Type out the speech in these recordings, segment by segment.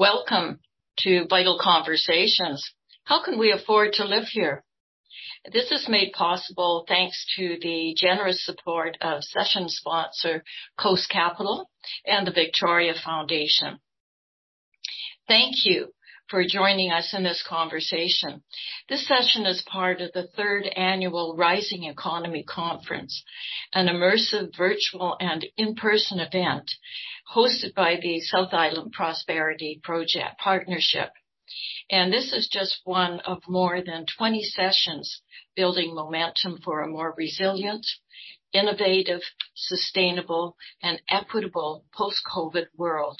Welcome to Vital Conversations. How can we afford to live here? This is made possible thanks to the generous support of session sponsor Coast Capital and the Victoria Foundation. Thank you for joining us in this conversation. This session is part of the third annual Rising Economy Conference, an immersive virtual and in-person event hosted by the South Island Prosperity Project Partnership. And this is just one of more than 20 sessions building momentum for a more resilient, innovative, sustainable, and equitable post-COVID world.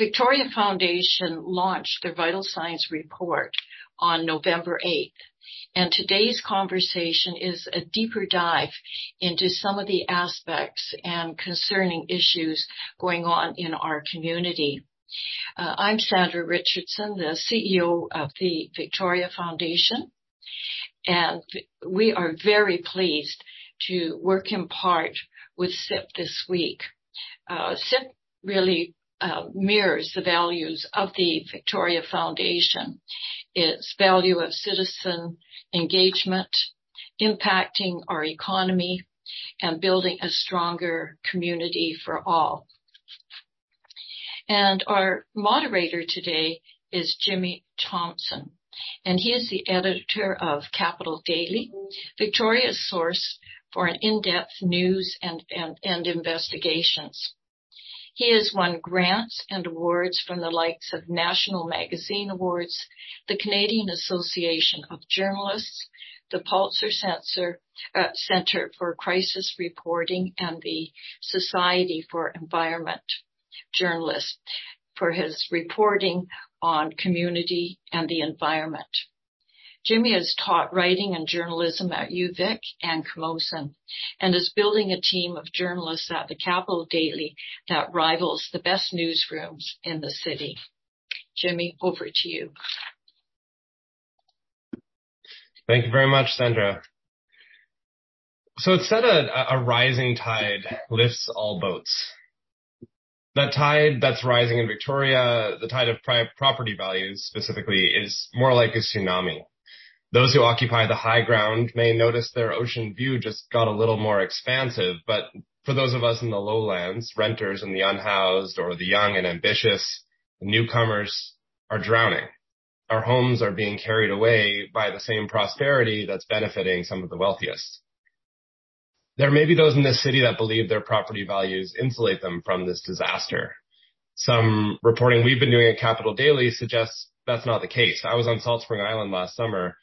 Victoria Foundation launched their Vital Signs report on November 8th, and today's conversation is a deeper dive into some of the aspects and concerning issues going on in our community. Uh, I'm Sandra Richardson, the CEO of the Victoria Foundation, and we are very pleased to work in part with SIPP this week. Uh, SIPP really Uh, mirrors the values of the Victoria Foundation. Its value of citizen engagement, impacting our economy, and building a stronger community for all. And our moderator today is Jimmy Thomson, and he is the editor of Capital Daily, Victoria's source for an in-depth news and investigations. He has won grants and awards from the likes of National Magazine Awards, the Canadian Association of Journalists, the Pulitzer uh, Centre for Crisis Reporting, and the Society for Environment Journalists for his reporting on community and the environment. Jimmy has taught writing and journalism at UVic and Camosun and is building a team of journalists at the Capital Daily that rivals the best newsrooms in the city. Jimmy, over to you. Thank you very much, Sandra. So it's said a rising tide lifts all boats. That tide that's rising in Victoria, the tide of property values specifically, is more like a tsunami. Those who occupy the high ground may notice their ocean view just got a little more expansive. But for those of us in the lowlands, renters and the unhoused or the young and ambitious, newcomers are drowning. Our homes are being carried away by the same prosperity that's benefiting some of the wealthiest. There may be those in this city that believe their property values insulate them from this disaster. Some reporting we've been doing at Capital Daily suggests that's not the case. I was on Salt Spring Island last summer.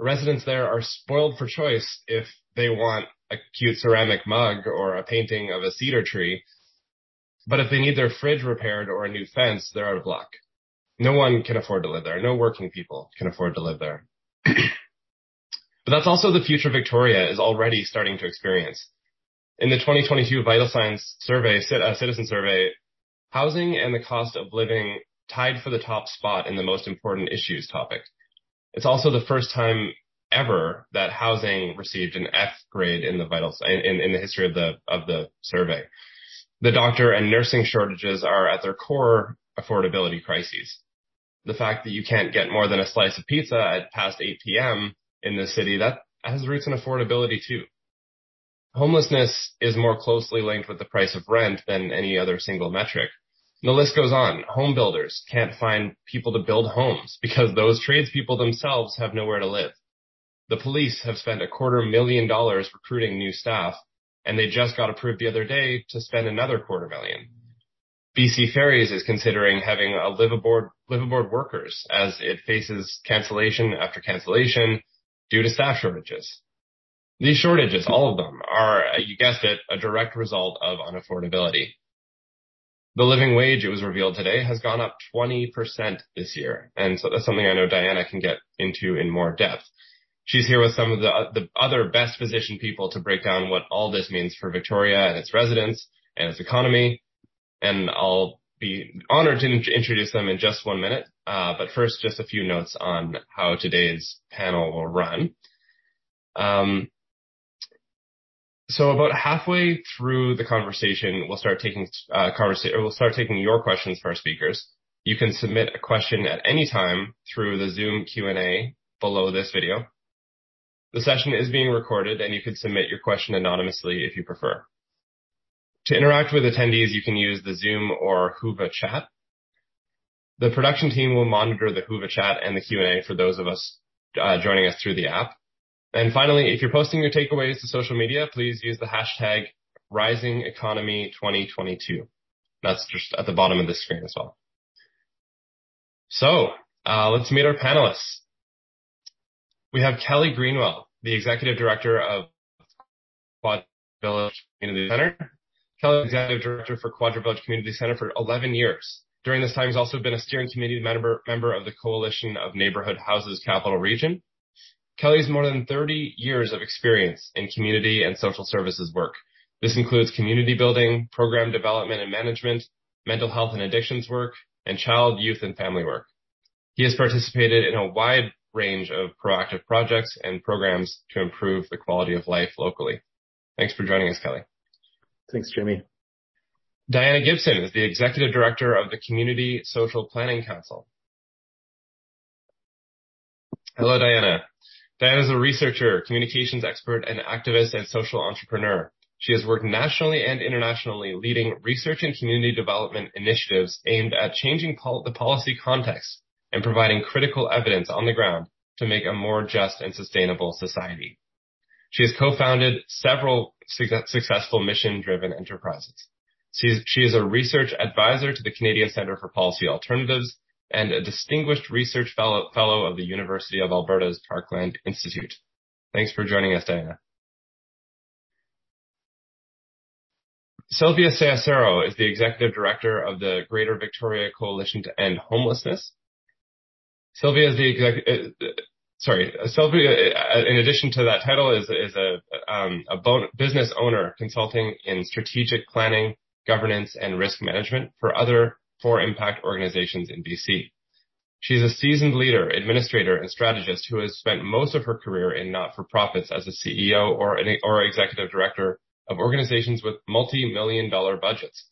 Residents there are spoiled for choice if they want a cute ceramic mug or a painting of a cedar tree. But if they need their fridge repaired or a new fence, they're out of luck. No one can afford to live there. No working people can afford to live there. But that's also the future Victoria is already starting to experience. In the 2022 Vital Signs survey, uh, citizen survey, housing and the cost of living tied for the top spot in the most important issues topic. It's also the first time ever that housing received an F grade in the history of the survey. The doctor and nursing shortages are at their core affordability crises. The fact that you can't get more than a slice of pizza at past 8 P.M. in the city, that has roots in affordability too. Homelessness is more closely linked with the price of rent than any other single metric. The list goes on. Home builders can't find people to build homes because those tradespeople themselves have nowhere to live. The police have spent a quarter million dollars recruiting new staff, and they just got approved the other day to spend another quarter million. BC Ferries is considering having a live aboard workers as it faces cancellation after cancellation due to staff shortages. These shortages, all of them, are, you guessed it, a direct result of unaffordability. The living wage, it was revealed today, has gone up 20% this year. And so that's something I know Diana can get into in more depth. She's here with some of uh, the other best positioned people to break down what all this means for Victoria and its residents and its economy. And I'll be honored to introduce them in just one minute. Uh, but First, just a few notes on how today's panel will run. Um, So about halfway through the conversation, we'll start taking uh, conversation, we'll start taking your questions for our speakers. You can submit a question at any time through the Zoom Q&A below this video. The session is being recorded and you can submit your question anonymously if you prefer. To interact with attendees, you can use the Zoom or Whova chat. The production team will monitor the Whova chat and the Q&A for those of us uh, joining us through the app. And finally, if you're posting your takeaways to social media, please use the hashtag RisingEconomy2022. That's just at the bottom of the screen as well. So uh, let's meet our panelists. We have Kelly Greenwell, the Executive Director of Quad Village Community Center. Kelly, is Executive Director for Quadra Village Community Center for 11 years. During this time, he's also been a steering committee member, member of the Coalition of Neighborhood Houses Capital Region. Kelly's more than 30 years of experience in community and social services work. This includes community building, program development and management, mental health and addictions work, and child, youth, and family work. He has participated in a wide range of proactive projects and programs to improve the quality of life locally. Thanks for joining us, Kelly. Thanks, Jimmy. Diana Gibson is the Executive Director of the Community Social Planning Council. Hello, Diana. Diana is a researcher, communications expert, and activist and social entrepreneur. She has worked nationally and internationally leading research and community development initiatives aimed at changing pol- the policy context and providing critical evidence on the ground to make a more just and sustainable society. She has co-founded several successful mission-driven enterprises. She is a research advisor to the Canadian Centre for Policy Alternatives and a distinguished research fellow, fellow of the University of Alberta's Parkland Institute. Thanks for joining us, Diana. Sylvia Ceacero is the executive director of the Greater Victoria Coalition to End Homelessness Sylvia is the executive. Uh, sorry, Sylvia. Uh, in addition to that title, is is a um, a business owner consulting in strategic planning, governance, and risk management for other for impact organizations in BC. She's a seasoned leader, administrator, and strategist who has spent most of her career in not-for-profits as a CEO or an, or executive director of organizations with multi-million dollar budgets.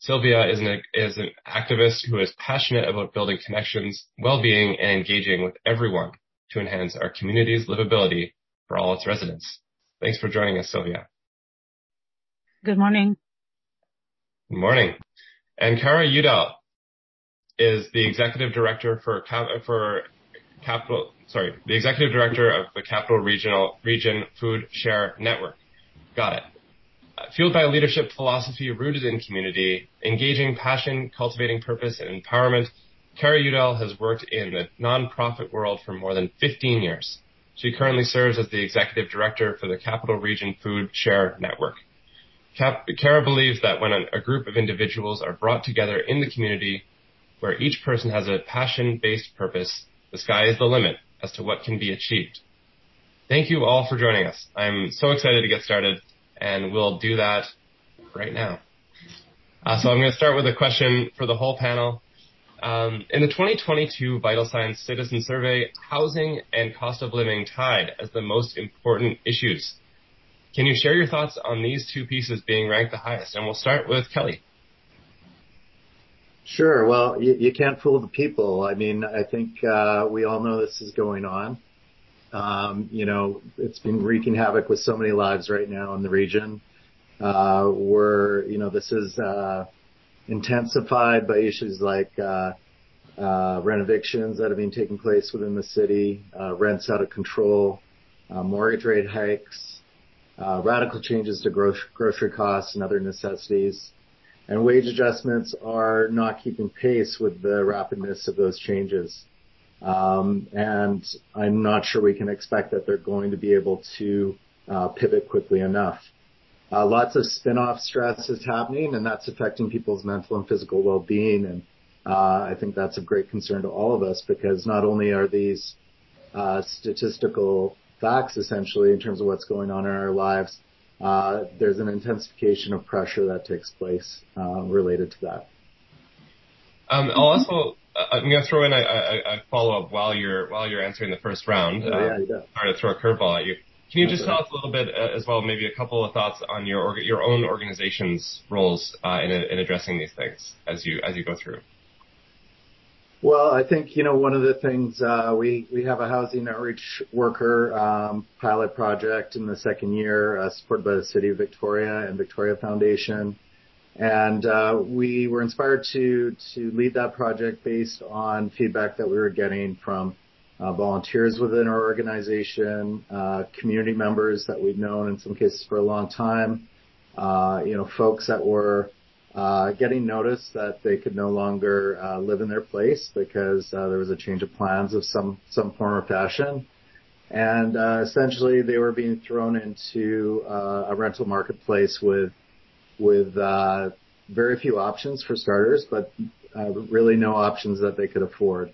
Sylvia is an, is an activist who is passionate about building connections, well-being, and engaging with everyone to enhance our community's livability for all its residents. Thanks for joining us, Sylvia. Good morning. Good morning. And Kara Udell is the executive director for for Capital. Sorry, the executive director of the Capital Regional Region Food Share Network. Got it. Uh, fueled by a leadership philosophy rooted in community, engaging passion, cultivating purpose, and empowerment, Kara Udell has worked in the nonprofit world for more than 15 years. She currently serves as the executive director for the Capital Region Food Share Network. Kara believes that when a group of individuals are brought together in the community where each person has a passion-based purpose, the sky is the limit as to what can be achieved. Thank you all for joining us. I'm so excited to get started and we'll do that right now. Uh, so I'm going to start with a question for the whole panel. Um, in the 2022 Vital Signs Citizen Survey, housing and cost of living tied as the most important issues. Can you share your thoughts on these two pieces being ranked the highest? And we'll start with Kelly. Sure. Well, you, you can't fool the people. I mean, I think uh, we all know this is going on. Um, you know, it's been wreaking havoc with so many lives right now in the region. Uh, we're, you know, this is uh, intensified by issues like uh, uh, rent evictions that have been taking place within the city, uh, rents out of control, uh, mortgage rate hikes, uh, radical changes to gro- grocery costs and other necessities. And wage adjustments are not keeping pace with the rapidness of those changes. Um, and I'm not sure we can expect that they're going to be able to uh, pivot quickly enough. Uh, lots of spin-off stress is happening, and that's affecting people's mental and physical well-being. And uh, I think that's of great concern to all of us because not only are these uh, statistical facts essentially in terms of what's going on in our lives, uh, there's an intensification of pressure that takes place uh, related to that. Um, I'll also I'm going to throw in a, a, a follow up while you're while you're answering the first round. Oh, yeah, um, yeah. Sorry to throw a curveball at you. Can you just tell us a little bit uh, as well, maybe a couple of thoughts on your your own organization's roles uh, in, in addressing these things as you as you go through? Well, I think, you know, one of the things, uh, we, we have a housing outreach worker, um, pilot project in the second year, uh, supported by the City of Victoria and Victoria Foundation. And, uh, we were inspired to, to lead that project based on feedback that we were getting from, uh, volunteers within our organization, uh, community members that we've known in some cases for a long time, uh, you know, folks that were, uh, getting notice that they could no longer uh, live in their place because uh, there was a change of plans of some some form or fashion, and uh, essentially they were being thrown into uh, a rental marketplace with with uh, very few options for starters, but really no options that they could afford,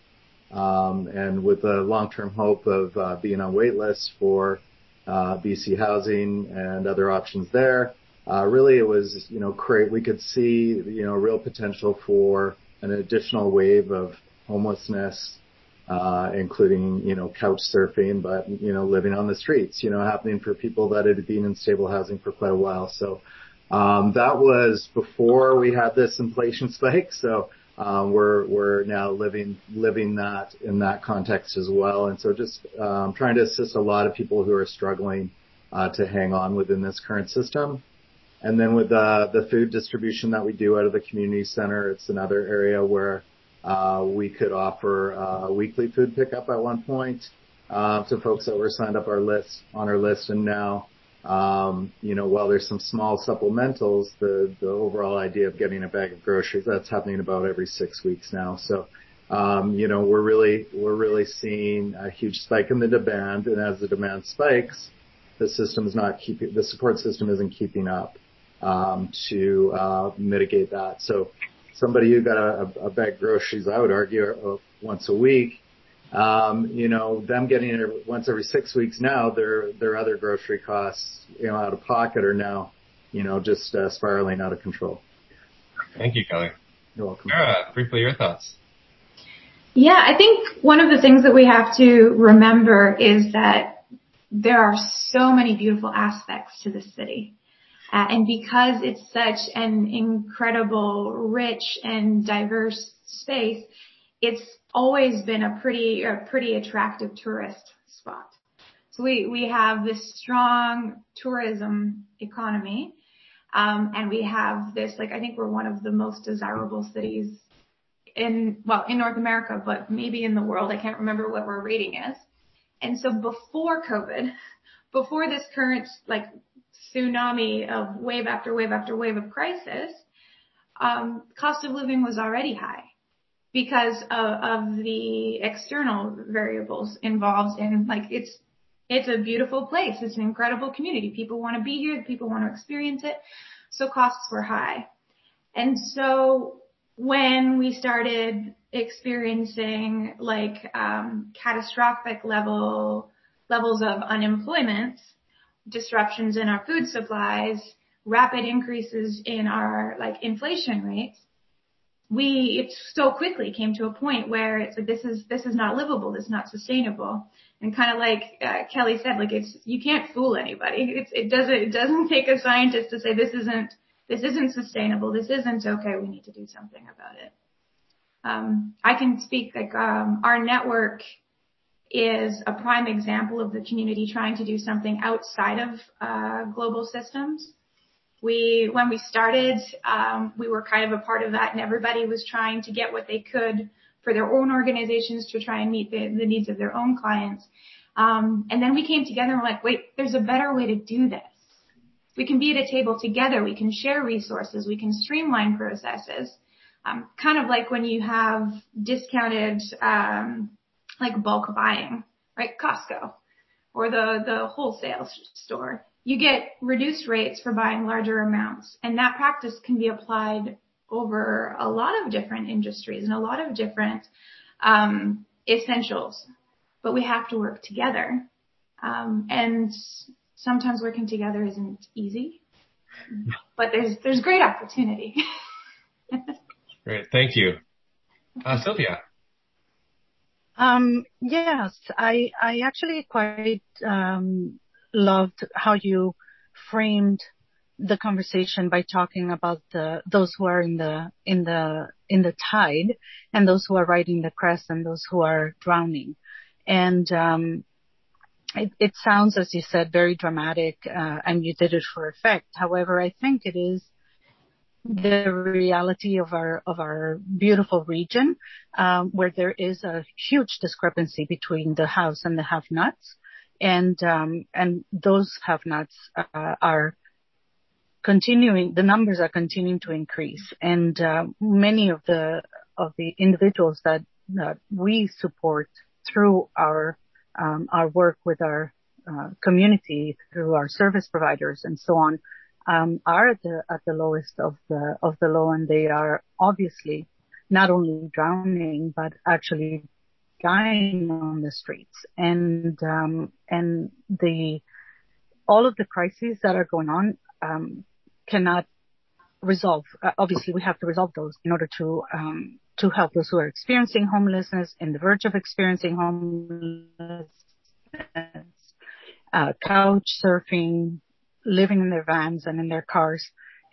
um, and with a long-term hope of being on wait lists for BC Housing and other options there uh, really it was, you know, create, we could see, you know, real potential for an additional wave of homelessness, uh, including, you know, couch surfing, but, you know, living on the streets, you know, happening for people that had been in stable housing for quite a while. So, um, that was before we had this inflation spike. So, um, we're, we're now living, living that in that context as well. And so just, um, trying to assist a lot of people who are struggling, uh, to hang on within this current system. And then with the, the food distribution that we do out of the community center, it's another area where uh, we could offer uh, weekly food pickup at one point uh, to folks that were signed up our list on our list. And now, um, you know, while there's some small supplementals, the the overall idea of getting a bag of groceries that's happening about every six weeks now. So. Um, you know, we're really we're really seeing a huge spike in the demand, and as the demand spikes, the system is not keeping the support system isn't keeping up um, to uh, mitigate that. So somebody who got a, a bag of groceries, I would argue, uh, once a week, um, you know, them getting it once every six weeks now, their their other grocery costs, you know, out of pocket are now, you know, just uh, spiraling out of control. Thank you, Kelly. You're welcome. Sarah, briefly your thoughts. Yeah, I think one of the things that we have to remember is that there are so many beautiful aspects to the city. Uh, and because it's such an incredible, rich and diverse space, it's always been a pretty, a pretty attractive tourist spot. So we, we have this strong tourism economy. Um, and we have this, like, I think we're one of the most desirable cities in, well, in North America, but maybe in the world. I can't remember what our rating is. And so before COVID, before this current, like, tsunami of wave after wave after wave of crisis, um, cost of living was already high because of, of the external variables involved in like it's it's a beautiful place. It's an incredible community. People want to be here. People want to experience it. So costs were high. And so when we started experiencing like um, catastrophic level levels of unemployment, disruptions in our food supplies, rapid increases in our like inflation rates, we it so quickly came to a point where it's like this is this is not livable, this is not sustainable, and kind of like uh, Kelly said, like it's you can't fool anybody. It's it doesn't it doesn't take a scientist to say this isn't this isn't sustainable, this isn't okay. We need to do something about it. Um, I can speak like um, our network is a prime example of the community trying to do something outside of uh, global systems. We, when we started, um, we were kind of a part of that, and everybody was trying to get what they could for their own organizations to try and meet the, the needs of their own clients. Um, and then we came together and we're like, wait, there's a better way to do this. We can be at a table together. We can share resources. We can streamline processes. Um, kind of like when you have discounted um, like bulk buying, right? Costco or the, the wholesale store. You get reduced rates for buying larger amounts and that practice can be applied over a lot of different industries and a lot of different, um, essentials, but we have to work together. Um, and sometimes working together isn't easy, but there's, there's great opportunity. Great. Thank you. Uh, Sylvia. Um, yes, I, I actually quite, um, loved how you framed the conversation by talking about the those who are in the in the in the tide and those who are riding the crest and those who are drowning. And um it, it sounds as you said very dramatic uh, and you did it for effect. However i think it is the reality of our of our beautiful region um, where there is a huge discrepancy between the haves and the have-nots and um, and those have-nots uh, are continuing, the numbers are continuing to increase. And uh, many of the of the individuals that, that we support through our um, our work with our uh, community, through our service providers, and so on, um, are at the at the lowest of the of the low, and they are obviously not only drowning but actually dying on the streets. And um, and the all of the crises that are going on um, cannot resolve. Uh, obviously, we have to resolve those in order to um, to help those who are experiencing homelessness, in the verge of experiencing homelessness, uh, couch surfing, living in their vans and in their cars.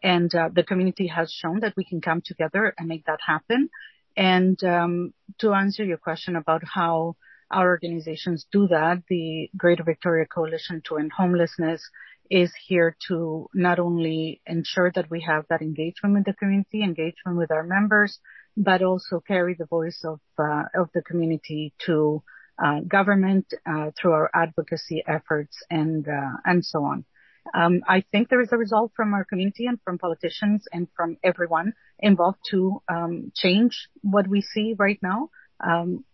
And uh, the community has shown that we can come together and make that happen. And um, to answer your question about how our organizations do that, the Greater Victoria Coalition to End Homelessness is here to not only ensure that we have that engagement with the community, engagement with our members, but also carry the voice of uh, of the community to uh, government uh, through our advocacy efforts and uh, and so on. Um, I think there is a resolve from our community and from politicians and from everyone involved to um, change what we see right now. Um,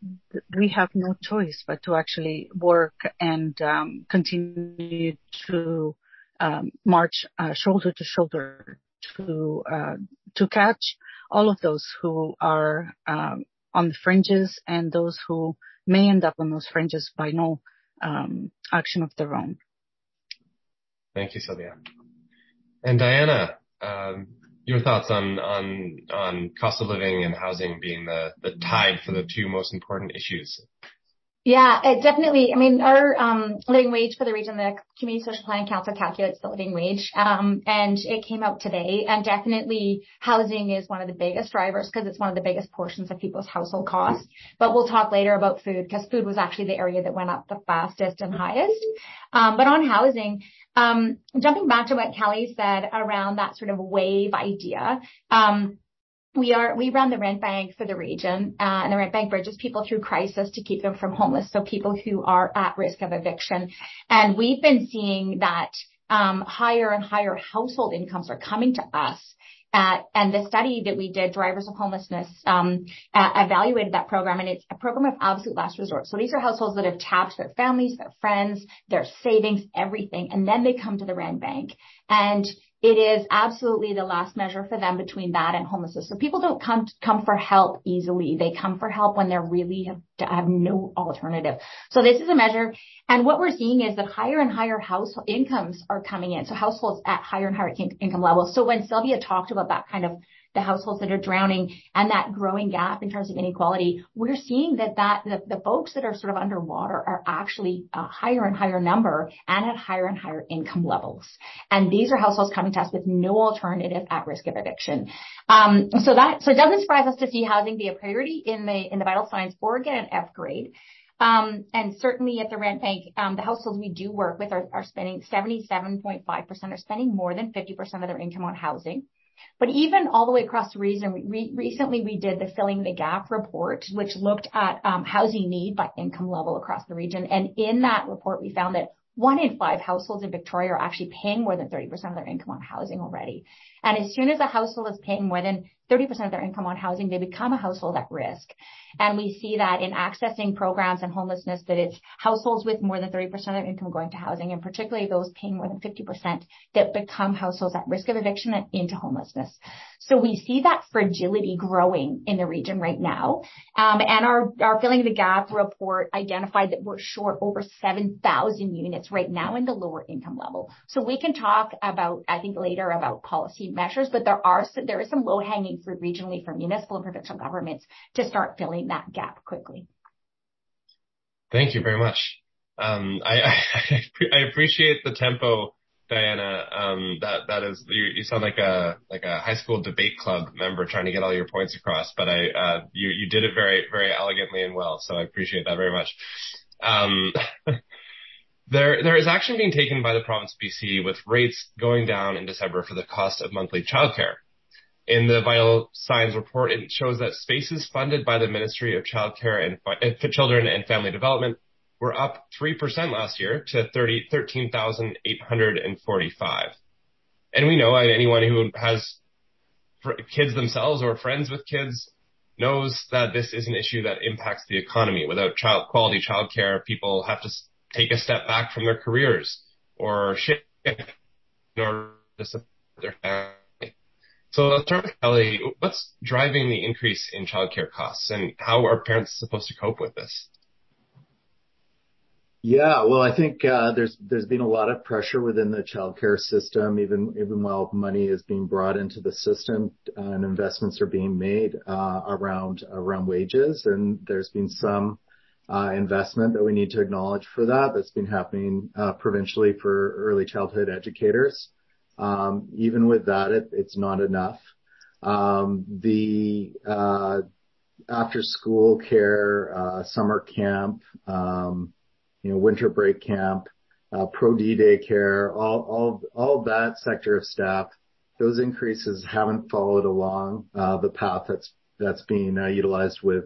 we have no choice but to actually work and continue to march uh, shoulder to shoulder to uh, to catch all of those who are on the fringes and those who may end up on those fringes by no action of their own. Thank you, Sylvia. And Diana, um, your thoughts on on on cost of living and housing being the tied for the two most important issues yeah, it definitely. I mean, our um, living wage for the region, the Community Social Planning Council calculates the living wage, um, and it came out today. And definitely, housing is one of the biggest drivers because it's one of the biggest portions of people's household costs. But we'll talk later about food because food was actually the area that went up the fastest and highest. But on housing, um, jumping back to what Kelly said around that sort of wave idea. Um, we are we run the rent bank for the region, uh, and the rent bank bridges people through crisis to keep them from homeless. So people who are at risk of eviction, and we've been seeing that um, higher and higher household incomes are coming to us. Uh, and the study that we did, Drivers of Homelessness, um, uh, evaluated that program, and it's a program of absolute last resort. So these are households that have tapped their families, their friends, their savings, everything, and then they come to the rent bank. And it is absolutely the last measure for them between that and homelessness. So people don't come come for help easily. They come for help when they're really have have no alternative. So this is a measure, and what we're seeing is that higher and higher household incomes are coming in. So households at higher and higher income levels. So when Sylvia talked about that kind of the households that are drowning and that growing gap in terms of inequality, we're seeing that that the, folks that are sort of underwater are actually a higher and higher number and at higher and higher income levels. And these are households coming to us with no alternative at risk of eviction. Um, so that so it doesn't surprise us to see housing be a priority in the in the vital signs or get an F grade. Um, and certainly at the rent bank, um, the households we do work with are, are spending 77.5% are spending more than 50% of their income on housing. But even all the way across the region, recently we did the Filling the Gap report, which looked at um, housing need by income level across the region. And in that report, we found that one in five households in Victoria are actually paying more than 30% of their income on housing already. And as soon as a household is paying more than 30% of their income on housing, they become a household at risk. And we see that in accessing programs and homelessness that it's households with more than 30% of their income going to housing, and particularly those paying more than 50% that become households at risk of eviction and into homelessness. So we see that fragility growing in the region right now. Um, and our, our Filling the Gap report identified that we're short over 7,000 units right now in the lower income level. So we can talk about, I think later about policy measures, but there are, there is some low hanging fruit regionally for municipal and provincial governments to start filling that gap quickly. Thank you very much. Um, I, appreciate the tempo Diana. Um, that that is you, sound like a like a high school debate club member trying to get all your points across. But I uh, you you did it very very elegantly and well. So I appreciate that very much. There there is action being taken by the province of BC with rates going down in December for the cost of monthly childcare. In the Vital Signs report, it shows that spaces funded by the Ministry of Childcare and uh, Children and Family Development were up 3% last year to 30, 13,845. And we know anyone who has kids themselves or friends with kids knows that this is an issue that impacts the economy. Without child quality childcare, people have to take a step back from their careers or shift in order to support their family. So let's start with Kelly. What's driving the increase in childcare costs and how are parents supposed to cope with this? Yeah, well, I think uh, there's there's been a lot of pressure within the childcare system, even even while money is being brought into the system uh, and investments are being made uh, around around wages, and there's been some uh, investment that we need to acknowledge for that that's been happening uh, provincially for early childhood educators. Um, even with that, it, it's not enough. Um, the uh, after school care, summer camp. Um, you know, winter break camp, uh, pro D daycare, all, all, all that sector of staff, those increases haven't followed along, uh, the path that's, that's being uh, utilized with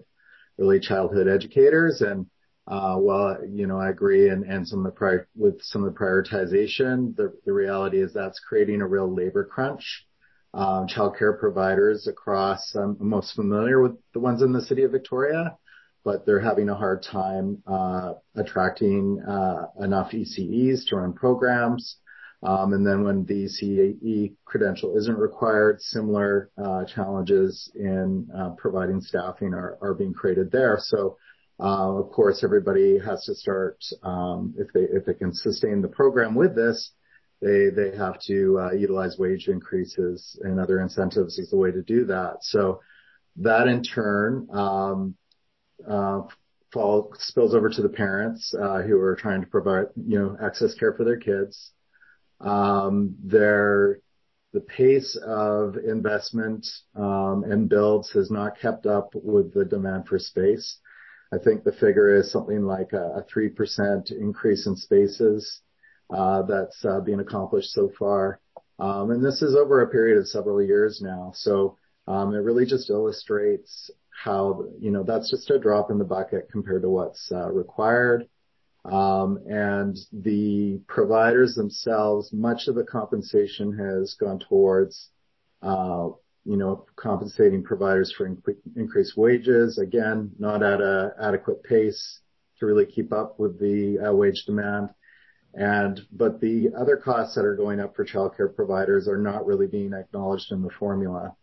early childhood educators. And, uh, well, you know, I agree and, and some of the prior, with some of the prioritization, the, the reality is that's creating a real labor crunch. Um, childcare providers across, I'm most familiar with the ones in the city of Victoria but they're having a hard time uh, attracting uh, enough ECEs to run programs. Um, and then when the ECE credential isn't required, similar uh, challenges in providing staffing are being created there. So, of course, everybody has to start, um, if they if they can sustain the program with this, they they have to utilize wage increases and other incentives as the way to do that. So that in turn um, uh, fall spills over to the parents uh, who are trying to provide, you know, access care for their kids. Um, the pace of investment um, and builds has not kept up with the demand for space. I think the figure is something like a, a 3% increase in spaces uh, that's uh, being accomplished so far. Um, and this is over a period of several years now. So um, it really just illustrates how, you know, that's just a drop in the bucket compared to what's uh, required. Um, and the providers themselves, much of the compensation has gone towards, uh, you know, compensating providers for increased wages. Again, not at a adequate pace to really keep up with the uh, wage demand. And but the other costs that are going up for childcare providers are not really being acknowledged in the formula.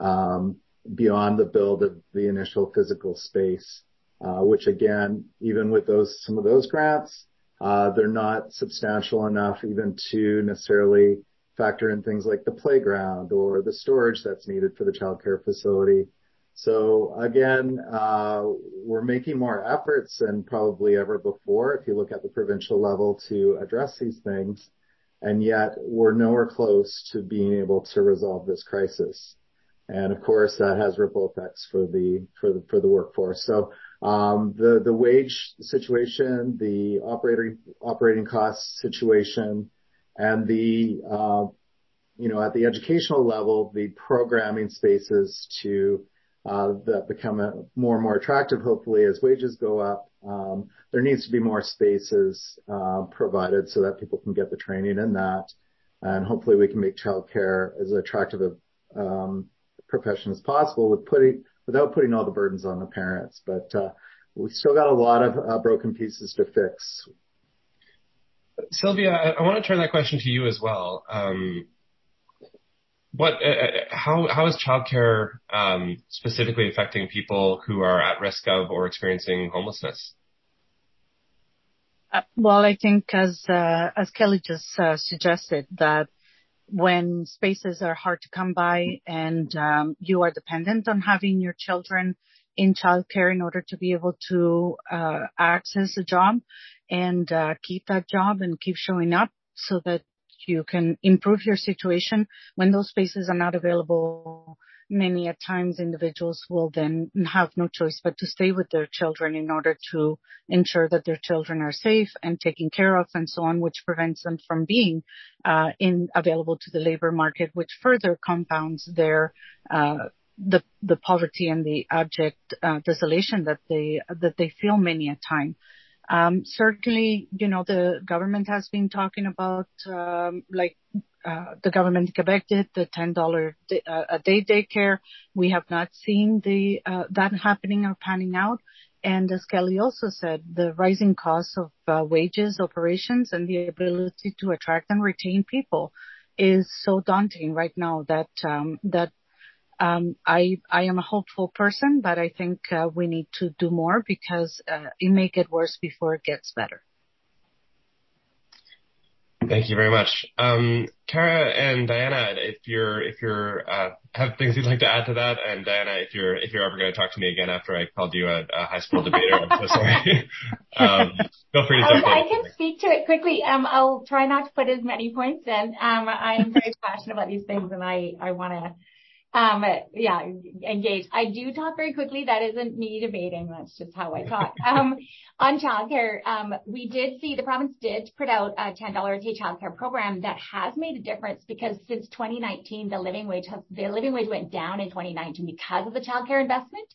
Um, beyond the build of the initial physical space, which again, even with those, some of those grants, uh, they're not substantial enough even to necessarily factor in things like the playground or the storage that's needed for the childcare facility. So again, uh, we're making more efforts than probably ever before if you look at the provincial level to address these things, and yet we're nowhere close to being able to resolve this crisis. And of course, that has ripple effects for the for the for the workforce. So um, the the wage situation, the operating operating cost situation, and the uh, you know at the educational level, the programming spaces to uh, that become a, more and more attractive, hopefully, as wages go up. Um, there needs to be more spaces uh, provided so that people can get the training in that, and hopefully we can make childcare as attractive a um, profession as possible with putting without putting all the burdens on the parents. But uh, we still got a lot of uh, broken pieces to fix. Sylvia, I, I want to turn that question to you as well. Um, what, uh, uh, how, how is childcare um, specifically affecting people who are at risk of or experiencing homelessness? Uh, well, I think as uh, as Kelly just uh, suggested that when spaces are hard to come by and um, you are dependent on having your children in childcare in order to be able to uh, access a job, and uh, keep that job and keep showing up so that you can improve your situation when those spaces are not available many a times individuals will then have no choice but to stay with their children in order to ensure that their children are safe and taken care of and so on, which prevents them from being uh, in available to the labor market, which further compounds their uh, the the poverty and the abject uh, desolation that they that they feel many a time. Um, certainly, you know, the government has been talking about um, like uh, the government in Quebec did, the $10 uh, a day daycare. We have not seen the uh, that happening or panning out. And as Kelly also said, the rising costs of wages, operations, and the ability to attract and retain people is so daunting right now that um, that I I am a hopeful person, but I think uh, we need to do more because uh, it may get worse before it gets better. Thank you very much. Um, Kara and Diana, if you're if you're uh, have things you'd like to add to that, and Diana, if you're if you're ever going to talk to me again after I called you a, a high school debater, I'm so sorry. um, feel free to jump um, in. I can speak to it quickly. Um, I'll try not to put as many points in. Um, I'm very passionate about these things, and I I want to um, yeah, engage. I do talk very quickly. That isn't me debating. That's just how I talk. Um, on childcare, um, we did see the province did put out a $10 a day childcare program that has made a difference because since 2019, the living wage has, the living wage went down in 2019 because of the childcare investment.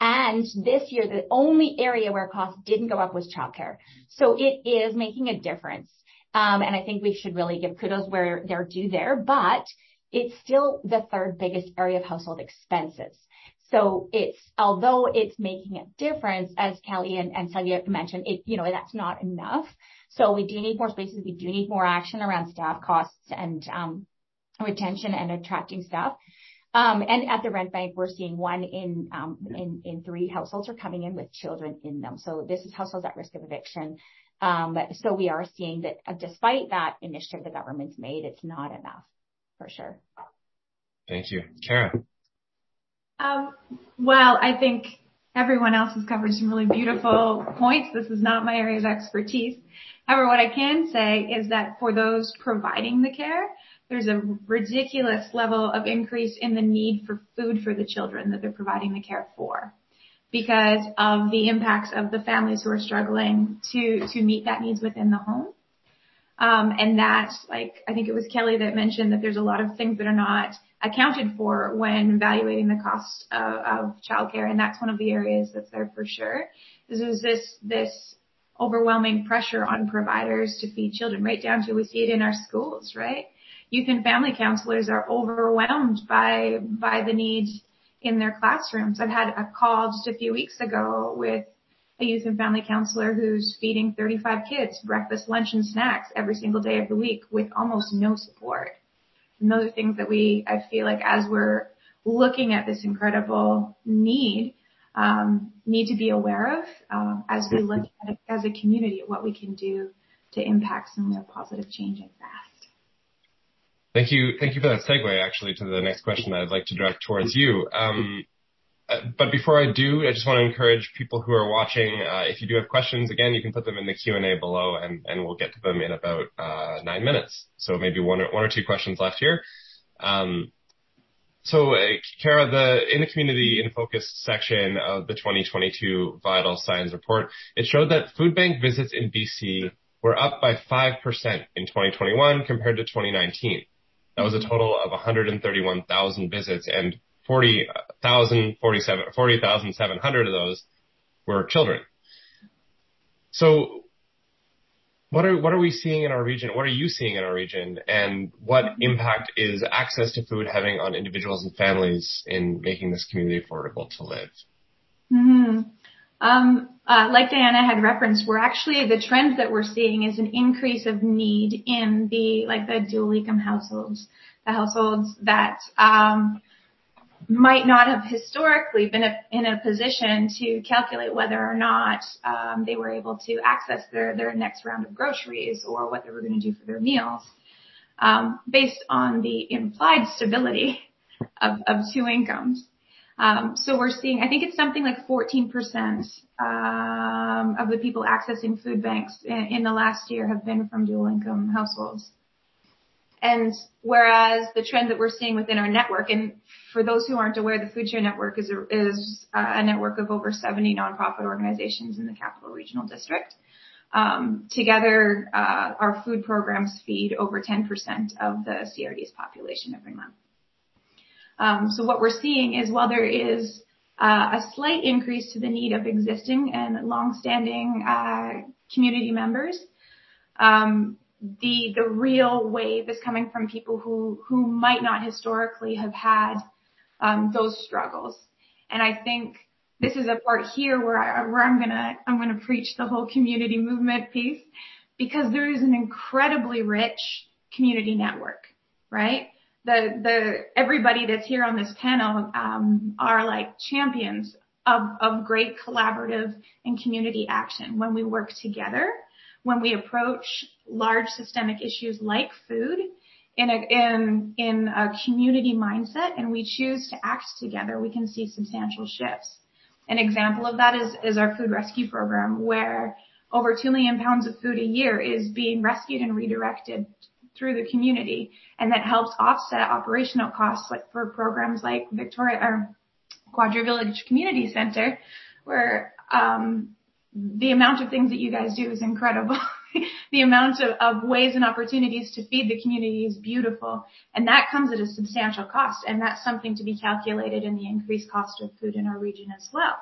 And this year, the only area where costs didn't go up was childcare. So it is making a difference. Um, and I think we should really give kudos where they're due there, but it's still the third biggest area of household expenses. So it's, although it's making a difference, as Kelly and, and Sylvia mentioned, it, you know, that's not enough. So we do need more spaces. We do need more action around staff costs and, um, retention and attracting staff. Um, and at the rent bank, we're seeing one in, um, in, in three households are coming in with children in them. So this is households at risk of eviction. Um, so we are seeing that uh, despite that initiative the government's made, it's not enough for sure. Thank you. Kara? Um, well, I think everyone else has covered some really beautiful points. This is not my area of expertise. However, what I can say is that for those providing the care, there's a ridiculous level of increase in the need for food for the children that they're providing the care for because of the impacts of the families who are struggling to, to meet that needs within the home. Um, and that, like, I think it was Kelly that mentioned that there's a lot of things that are not accounted for when evaluating the cost of, of childcare. And that's one of the areas that's there for sure. This is this, this overwhelming pressure on providers to feed children right down to we see it in our schools, right? Youth and family counselors are overwhelmed by, by the need in their classrooms. I've had a call just a few weeks ago with a youth and family counselor who's feeding 35 kids breakfast, lunch, and snacks every single day of the week with almost no support. And those are things that we, I feel like as we're looking at this incredible need, um, need to be aware of um, as we look at it as a community at what we can do to impact some real positive change and fast. Thank you. Thank you for that segue actually to the next question that I'd like to direct towards you. Um, but before I do, I just want to encourage people who are watching, uh, if you do have questions, again, you can put them in the Q&A below and, and we'll get to them in about uh, nine minutes. So maybe one or, one or two questions left here. Um, so, uh, Kara, the in the community in focus section of the 2022 Vital Signs report, it showed that food bank visits in BC were up by 5% in 2021 compared to 2019. That was a total of 131,000 visits and 40,000, 40,700 of those were children. So what are, what are we seeing in our region? What are you seeing in our region? And what impact is access to food having on individuals and families in making this community affordable to live? Mm-hmm. Um, uh, like Diana had referenced, we're actually the trend that we're seeing is an increase of need in the like the dual income households, the households that um, might not have historically been a, in a position to calculate whether or not um, they were able to access their, their next round of groceries or what they were going to do for their meals um, based on the implied stability of, of two incomes. Um, so we're seeing, I think it's something like 14% um, of the people accessing food banks in, in the last year have been from dual income households. And whereas the trend that we're seeing within our network, and for those who aren't aware, the Food Share Network is a, is a network of over 70 nonprofit organizations in the Capital Regional District. Um, together, uh, our food programs feed over 10% of the CRD's population every month. Um, so what we're seeing is while there is uh, a slight increase to the need of existing and long-standing uh, community members, um, the the real wave is coming from people who who might not historically have had um, those struggles. And I think this is a part here where I where I'm gonna I'm gonna preach the whole community movement piece because there is an incredibly rich community network, right? The the everybody that's here on this panel um, are like champions of of great collaborative and community action when we work together when we approach large systemic issues like food in a, in, in a community mindset and we choose to act together, we can see substantial shifts. An example of that is, is our food rescue program where over 2 million pounds of food a year is being rescued and redirected through the community and that helps offset operational costs like for programs like Victoria or Quadra Village Community Center where um, the amount of things that you guys do is incredible. the amount of, of, ways and opportunities to feed the community is beautiful. And that comes at a substantial cost. And that's something to be calculated in the increased cost of food in our region as well.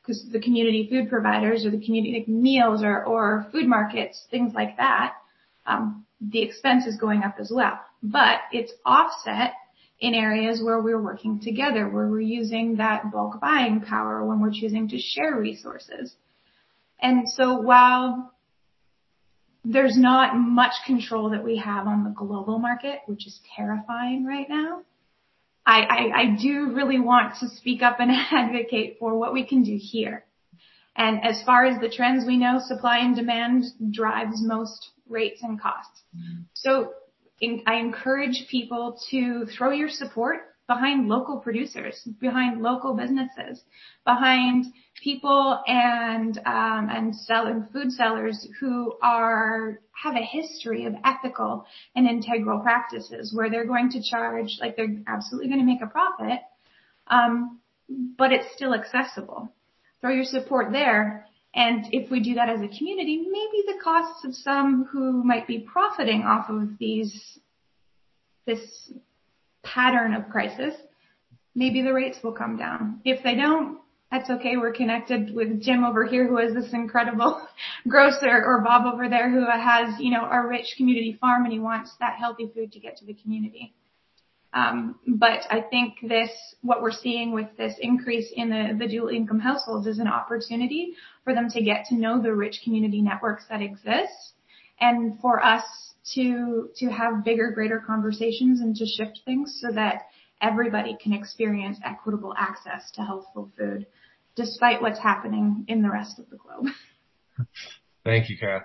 Because the community food providers or the community meals or, or food markets, things like that, um, the expense is going up as well. But it's offset in areas where we're working together, where we're using that bulk buying power, when we're choosing to share resources. And so while there's not much control that we have on the global market, which is terrifying right now, I, I, I do really want to speak up and advocate for what we can do here. And as far as the trends we know, supply and demand drives most rates and costs. Mm-hmm. So in, I encourage people to throw your support behind local producers, behind local businesses, behind people and um, and selling food sellers who are have a history of ethical and integral practices where they're going to charge like they're absolutely going to make a profit, um, but it's still accessible. Throw your support there. And if we do that as a community, maybe the costs of some who might be profiting off of these, this pattern of crisis, maybe the rates will come down. If they don't, that's okay. We're connected with Jim over here who has this incredible grocer or Bob over there who has, you know, a rich community farm and he wants that healthy food to get to the community. Um, but I think this, what we're seeing with this increase in the, the dual income households is an opportunity for them to get to know the rich community networks that exist and for us to to have bigger, greater conversations and to shift things so that everybody can experience equitable access to healthful food, despite what's happening in the rest of the globe. Thank you, Kath.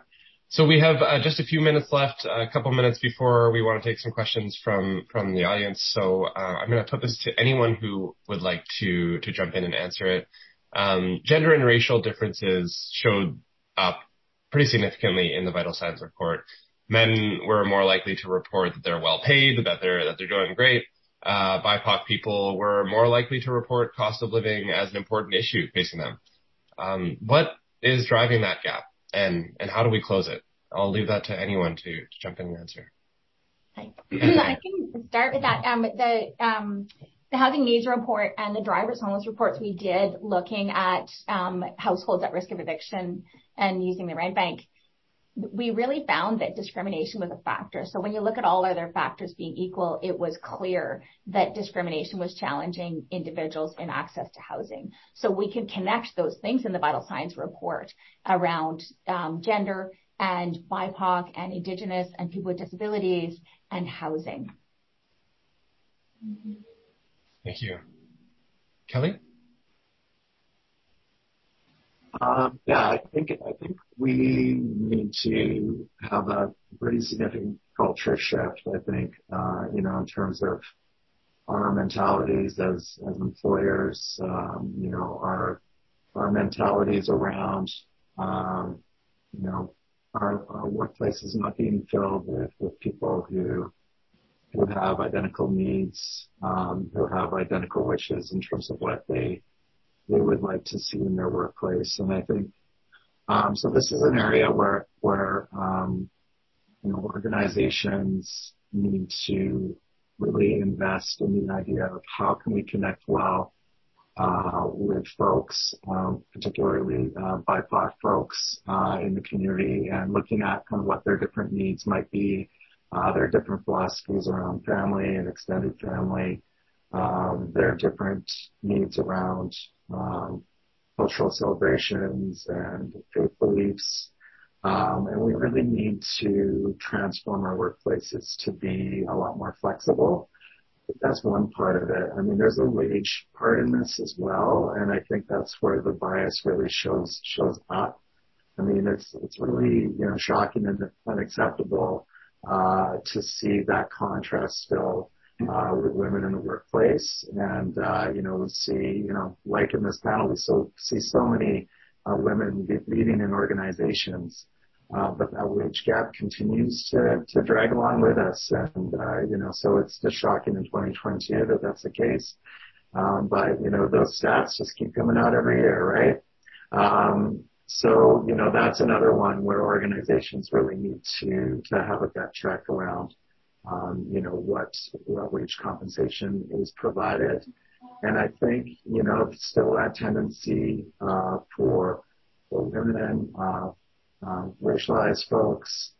So we have uh, just a few minutes left, a couple minutes before we want to take some questions from from the audience. So uh, I'm going to put this to anyone who would like to to jump in and answer it. Um, gender and racial differences showed up pretty significantly in the vital signs report men were more likely to report that they're well paid, that they're that they're doing great. Uh, BIPOC people were more likely to report cost of living as an important issue facing them. Um, what is driving that gap, and and how do we close it? I'll leave that to anyone to, to jump in and answer. I can start with that. Um, the um, the housing needs report and the driver's homeless reports we did looking at um, households at risk of eviction and using the rent bank we really found that discrimination was a factor. So when you look at all other factors being equal, it was clear that discrimination was challenging individuals in access to housing. So we can connect those things in the vital signs report around um, gender and BIPOC and Indigenous and people with disabilities and housing. Thank you. Kelly? Um, yeah, I think I think we need to have a pretty significant culture shift. I think uh, you know in terms of our mentalities as as employers, um, you know, our our mentalities around, um, you know, our, our workplaces not being filled with, with people who who have identical needs, um, who have identical wishes in terms of what they they would like to see in their workplace. And I think um, so. This is an area where where um, you know organizations need to really invest in the idea of how can we connect well uh, with folks, um, particularly uh, BIPOC folks uh, in the community, and looking at kind of what their different needs might be. Uh, there are different philosophies around family and extended family. Um, there are different needs around um, cultural celebrations and faith beliefs. Um, and we really need to transform our workplaces to be a lot more flexible. That's one part of it. I mean, there's a wage part in this as well, and I think that's where the bias really shows shows up. I mean, it's it's really you know shocking and unacceptable uh, to see that contrast still uh, with women in the workplace. And, uh, you know, we see, you know, like in this panel, we so, see so many uh, women leading in organizations. Uh, but that wage gap continues to, to drag along with us. And, uh, you know, so it's just shocking in 2022 that that's the case. Um, but, you know, those stats just keep coming out every year, right? Um, so, you know, that's another one where organizations really need to, to have a gut check around um, you know, what wage compensation is provided. And I think, you know, still that tendency uh, for women, uh, uh, racialized folks,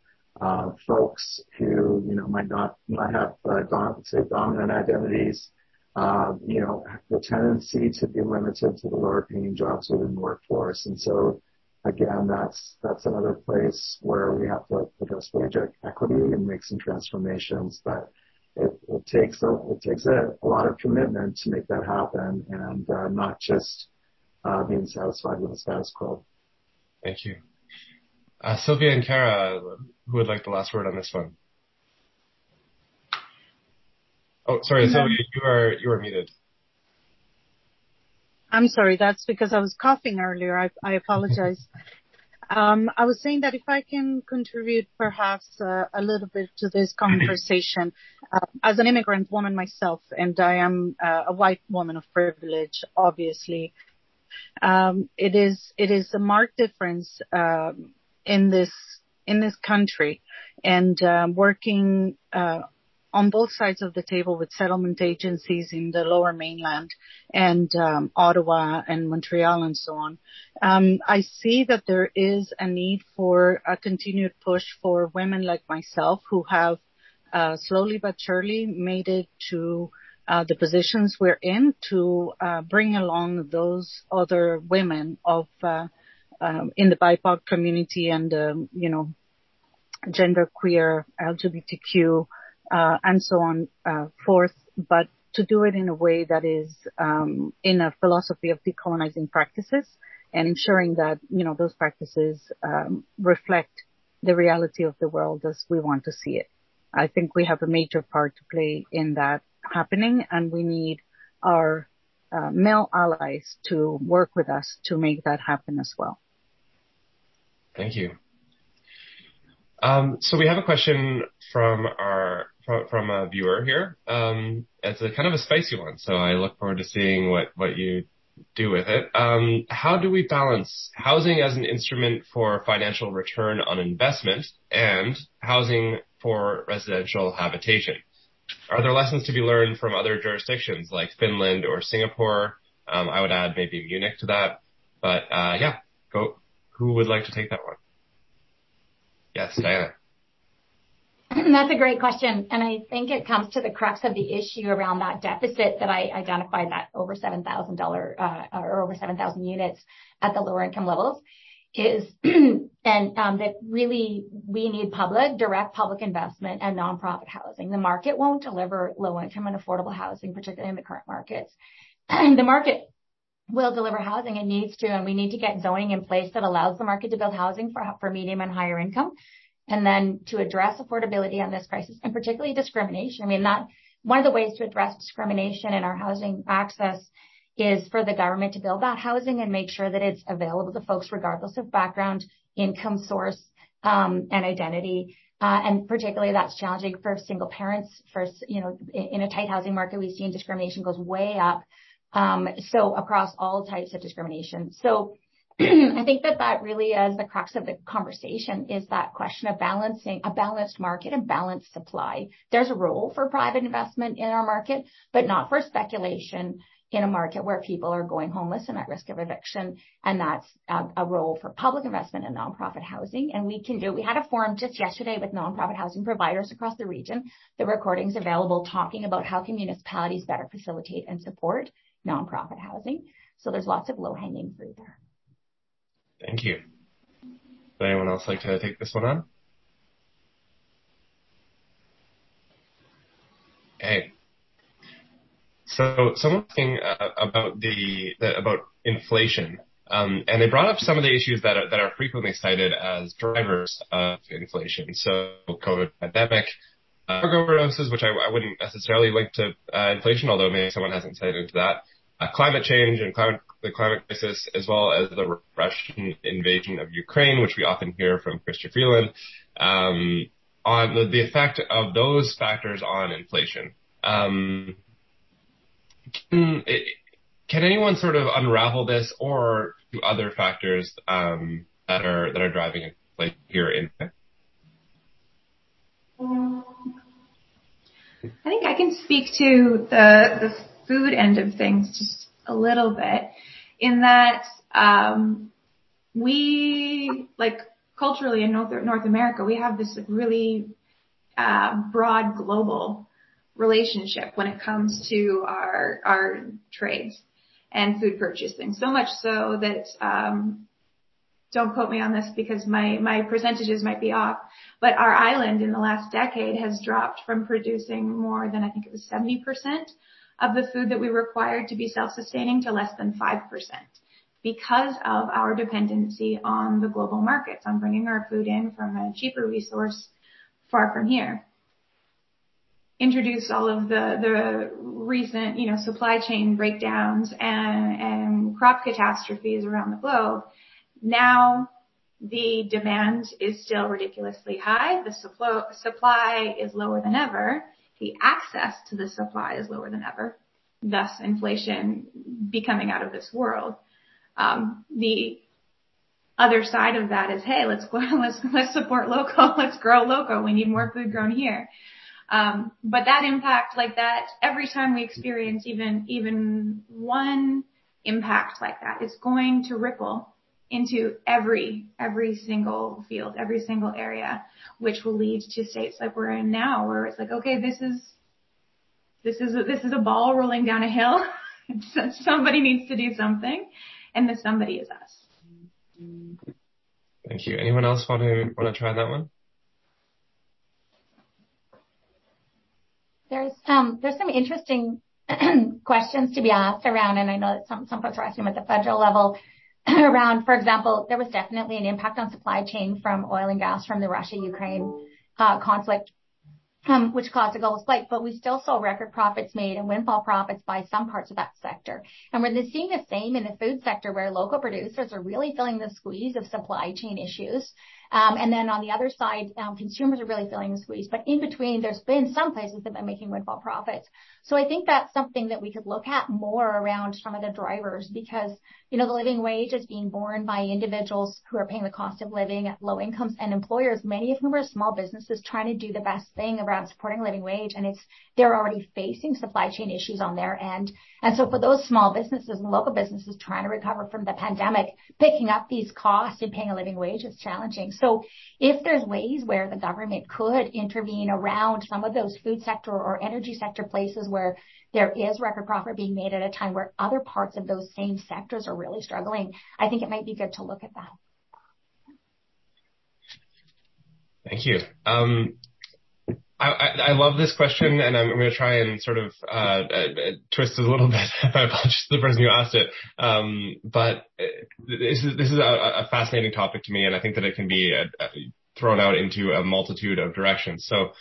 folks who, you know, might not have, say, dominant identities, you know, the tendency to be limited to the lower paying jobs within the workforce. And so again, that's that's another place where we have to address wage equity and make some transformations. But it, it takes a it takes a, a, lot of commitment to make that happen, and uh, not just uh, being satisfied with the status quo. Thank you, uh, Sylvia and Kara. Who would like the last word on this one? Oh, sorry, Sylvia, you are you are muted. I'm sorry, that's because I was coughing earlier. I, I apologize. um, I was saying that if I can contribute perhaps uh, a little bit to this conversation, uh, as an immigrant woman myself, and I am uh, a white woman of privilege, obviously, um, it is it is a marked difference um, in this in this country, and uh, working uh, on both sides of the table with settlement agencies in the lower mainland and um, Ottawa and Montreal and so on. Um, I see that there is a need for a continued push for women like myself who have uh, slowly but surely made it to uh, the positions we're in to uh, bring along those other women of uh, um, in the BIPOC community and um, you know gender queer LGBTQ uh, and so on uh, forth, but to do it in a way that is um, in a philosophy of decolonizing practices and ensuring that you know those practices um, reflect the reality of the world as we want to see it. I think we have a major part to play in that happening, and we need our uh, male allies to work with us to make that happen as well. Thank you. Um, so we have a question from our from a viewer here. Um, it's a kind of a spicy one, so I look forward to seeing what what you do with it. Um, how do we balance housing as an instrument for financial return on investment and housing for residential habitation? Are there lessons to be learned from other jurisdictions like Finland or Singapore? Um, I would add maybe Munich to that. But uh, yeah, go. Who would like to take that one? Yes, Diana. That's a great question. And I think it comes to the crux of the issue around that deficit that I identified that over $7,000 uh, or over 7,000 units at the lower income levels is and um, that really we need public, direct public investment and nonprofit housing. The market won't deliver low income and affordable housing, particularly in the current markets. the market will deliver housing. It needs to, and we need to get zoning in place that allows the market to build housing for, for medium and higher income and then to address affordability on this crisis and particularly discrimination. I mean, that one of the ways to address discrimination in our housing access is for the government to build that housing and make sure that it's available to folks regardless of background, income source, um, and identity. Uh, and particularly that's challenging for single parents. For you know, in a tight housing market, we've seen discrimination goes way up. Um, so across all types of discrimination. So I think that that really is the crux of the conversation is that question of balancing a balanced market and balanced supply. There's a role for private investment in our market, but not for speculation in a market where people are going homeless and at risk of eviction. And that's a, role for public investment in nonprofit housing. And we can do, we had a forum just yesterday with nonprofit housing providers across the region. The recording's available talking about how can municipalities better facilitate and support nonprofit housing. So there's lots of low hanging fruit there. Thank you. Would anyone else like to take this one on? Hey. So someone thing uh, about the, the, about inflation, um, and they brought up some of the issues that are, that are frequently cited as drivers of inflation. So COVID pandemic, uh, drug overdoses, which I, I, wouldn't necessarily link to uh, inflation, although maybe someone hasn't cited into that uh, climate change and climate, the climate crisis, as well as the Russian invasion of Ukraine, which we often hear from Chrystia Freeland, um, on the, the, effect of those factors on inflation. Um, can, can, anyone sort of unravel this, or do other factors um, that are that are driving inflation here in? I think I can speak to the the food end of things just a little bit in that um, we like culturally in North, North America, we have this really uh, broad global relationship when it comes to our our trades and food purchasing. So much so that um, don't quote me on this because my my percentages might be off, but our island in the last decade has dropped from producing more than I think it was 70% of the food that we required to be self-sustaining to less than 5% because of our dependency on the global markets, on bringing our food in from a cheaper resource far from here. Introduce all of the, the recent, you know, supply chain breakdowns and, and crop catastrophes around the globe. Now the demand is still ridiculously high. The supply is lower than ever the access to the supply is lower than ever, thus inflation becoming out of this world. Um, the other side of that is, hey, let's let's let's support local, let's grow local. We need more food grown here. Um, but that impact, like that, every time we experience even even one impact like that, it's going to ripple into every every single field, every single area, which will lead to states like we're in now, where it's like, okay, this is this is a, this is a ball rolling down a hill. somebody needs to do something, and the somebody is us. Thank you. Anyone else want to want to try that one? There's um there's some interesting questions to be asked around, and I know that some some folks are asking them at the federal level around, for example, there was definitely an impact on supply chain from oil and gas from the Russia-Ukraine uh, conflict, um, which caused a global spike, but we still saw record profits made and windfall profits by some parts of that sector. And we're seeing the same in the food sector, where local producers are really feeling the squeeze of supply chain issues. Um, and then on the other side, um, consumers are really feeling the squeeze. But in between, there's been some places that have been making windfall profits. So I think that's something that we could look at more around some of the drivers because, you know, the living wage is being borne by individuals who are paying the cost of living at low incomes and employers, many of whom are small businesses trying to do the best thing around supporting living wage. And it's, they're already facing supply chain issues on their end. And so for those small businesses and local businesses trying to recover from the pandemic, picking up these costs and paying a living wage is challenging. So if there's ways where the government could intervene around some of those food sector or energy sector places where there is record profit being made at a time where other parts of those same sectors are really struggling, I think it might be good to look at that. Thank you. Um, I, I, love this question, and I'm, going to try and sort of uh, uh, twist it a little bit. I apologize to the person who asked it, um, but uh, this is this is a, a, fascinating topic to me, and I think that it can be a, uh, a, thrown out into a multitude of directions. So,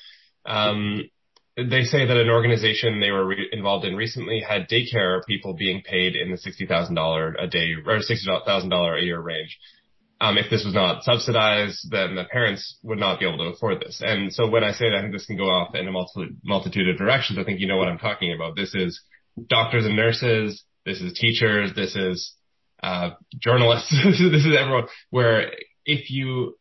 um, they say that an organization they were re- involved in recently had daycare people being paid in the sixty thousand dollar a day or sixty thousand dollar a year range. Um, if this was not subsidized, then the parents would not be able to afford this. And so when I say that, I think this can go off in a multitude, of directions. I think you know what I'm talking about. This is doctors and nurses. This is teachers. This is uh, journalists. this is everyone. Where if you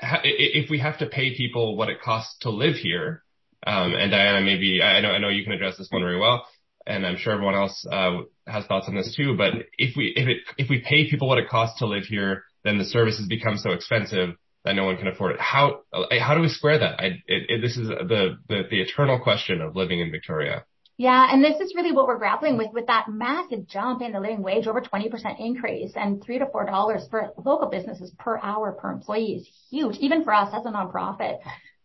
ha- if we have to pay people what it costs to live here, um, and Diana, maybe I know I know you can address this one very well, and I'm sure everyone else uh, has thoughts on this too. But if we if it if we pay people what it costs to live here then the services become so expensive that no one can afford it. How eh, how do we square that? I, it, it, this is the, the the eternal question of living in Victoria. Yeah, and this is really what we're grappling with with that massive jump in the living wage, over 20% increase, and three to four dollars for local businesses per hour per employee is huge, even for us as a nonprofit.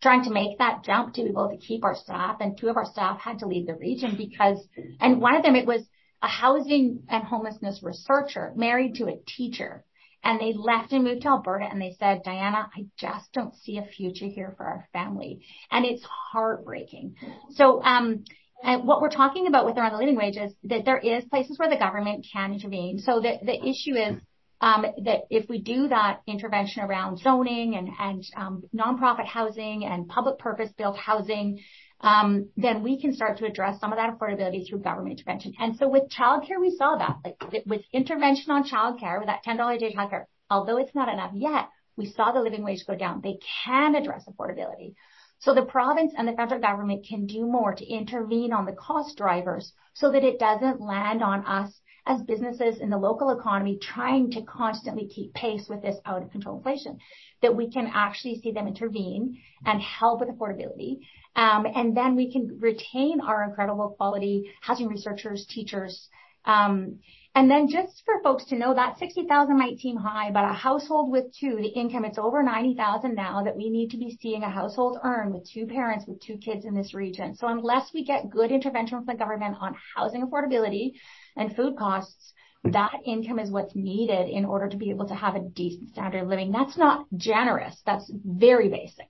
Trying to make that jump to be able to keep our staff, and two of our staff had to leave the region because, and one of them it was a housing and homelessness researcher married to a teacher and they left and moved to Alberta and they said, Diana, I just don't see a future here for our family. And it's heartbreaking. So, um, and what we're talking about with around the living wage is that there is places where the government can intervene. So the, the issue is um, that if we do that intervention around zoning and, and um, nonprofit housing and public purpose built housing, Um, then we can start to address some of that affordability through government intervention. And so with childcare, we saw that. Like with intervention on childcare, with that $10 a day childcare, although it's not enough yet, we saw the living wage go down. They can address affordability. So the province and the federal government can do more to intervene on the cost drivers so that it doesn't land on us as businesses in the local economy trying to constantly keep pace with this out of control inflation, that we can actually see them intervene and help with affordability. Um, and then we can retain our incredible quality housing researchers, teachers, um, and then just for folks to know that 60,000 might seem high, but a household with two, the income, it's over 90,000 now that we need to be seeing a household earn with two parents with two kids in this region. So unless we get good intervention from the government on housing affordability and food costs, that income is what's needed in order to be able to have a decent standard of living. That's not generous. That's very basic.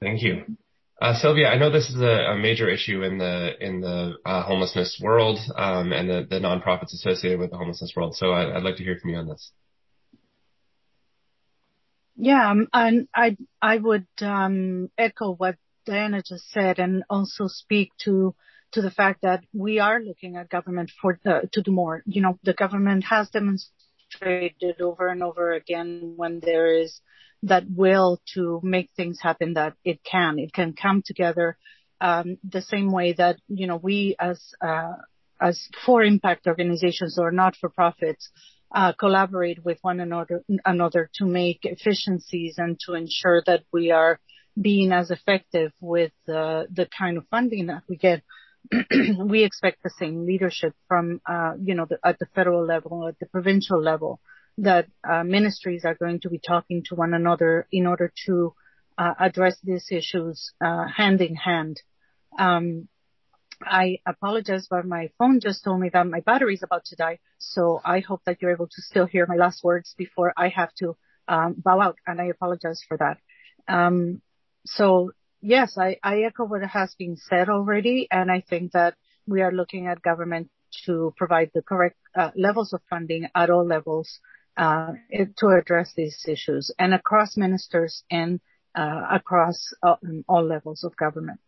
Thank you. Uh, Sylvia, I know this is a, a, major issue in the in the uh, homelessness world um, and the, the nonprofits associated with the homelessness world. So I, would like to hear from you on this. Yeah, um, and I I would um, echo what Diana just said, and also speak to to the fact that we are looking at government for the, to do more. You know, the government has demonstrated over and over again when there is that will to make things happen that it can. It can come together um, the same way that you know we as uh, as for impact organizations or not for profits uh, collaborate with one another another to make efficiencies and to ensure that we are being as effective with uh, the kind of funding that we get. we expect the same leadership from uh, you know the, at the federal level, at the provincial level, that uh, ministries are going to be talking to one another in order to uh, address these issues uh, hand in hand. Um, I apologize, but my phone just told me that my battery is about to die. So I hope that you're able to still hear my last words before I have to um, bow out, and I apologize for that. Um, so yes, I, I echo what has been said already, and I think that we are looking at government to provide the correct uh, levels of funding at all levels to address these issues and across ministers and uh, across all, levels of government.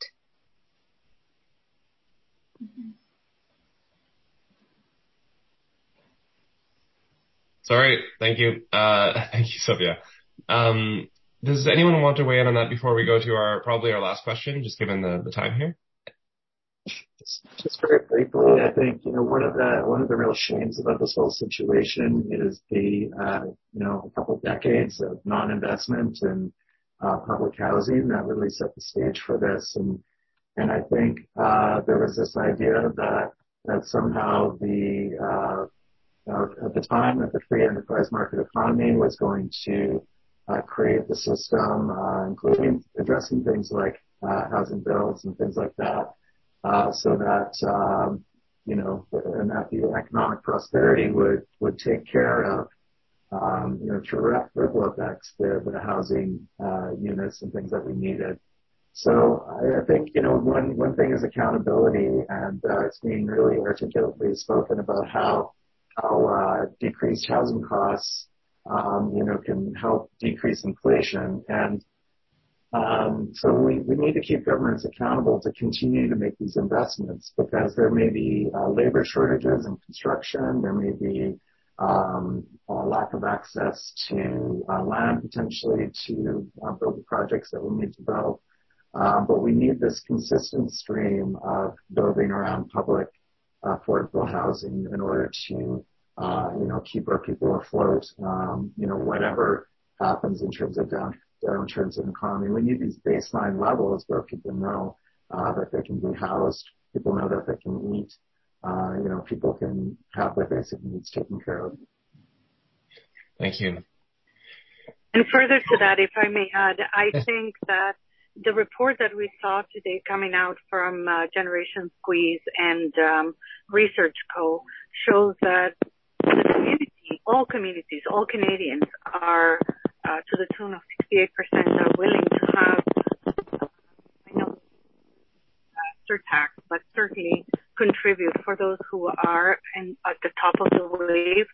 Sorry, thank you. Uh, thank you, Sylvia. Um, does anyone want to weigh in on that before we go to our probably our last question, just given the time here? Just very briefly, I think, you know, one of the, one of the real shames about this whole situation is the, uh, you know, a couple of decades of non-investment in uh, public housing that really set the stage for this. And, and I think, uh, there was this idea that, that somehow the, uh, at the time that the free enterprise market economy was going to uh, create the system, uh, including addressing things like uh, housing bills and things like that. Uh, so that um, you know, and that the economic prosperity would would take care of um, you know, through ripple effects, the, the housing uh, units and things that we needed. So I think, you know, one, one thing is accountability and uh, it's being really articulately spoken about how, how uh, decreased housing costs, um, you know, can help decrease inflation. And um, so we, we need to keep governments accountable to continue to make these investments because there may be uh, labor shortages in construction, there may be um, lack of access to uh, land potentially to uh, build the projects that we need to build. Um, but we need this consistent stream of building around public affordable housing in order to, uh, you know, keep our people afloat, um, you know, whatever happens in terms of down, downturns in the economy. We need these baseline levels where people know uh, that they can be housed, people know that they can eat, uh, you know, people can have their basic needs taken care of. Thank you. And further to that, if I may add, I think that the report that we saw today coming out from uh, Generation Squeeze and um, Research Co. shows that the community, all communities, all Canadians are uh, to the tune of 68% are willing to have, I know, uh, surtax, but certainly contribute for those who are in, at the top of the wave,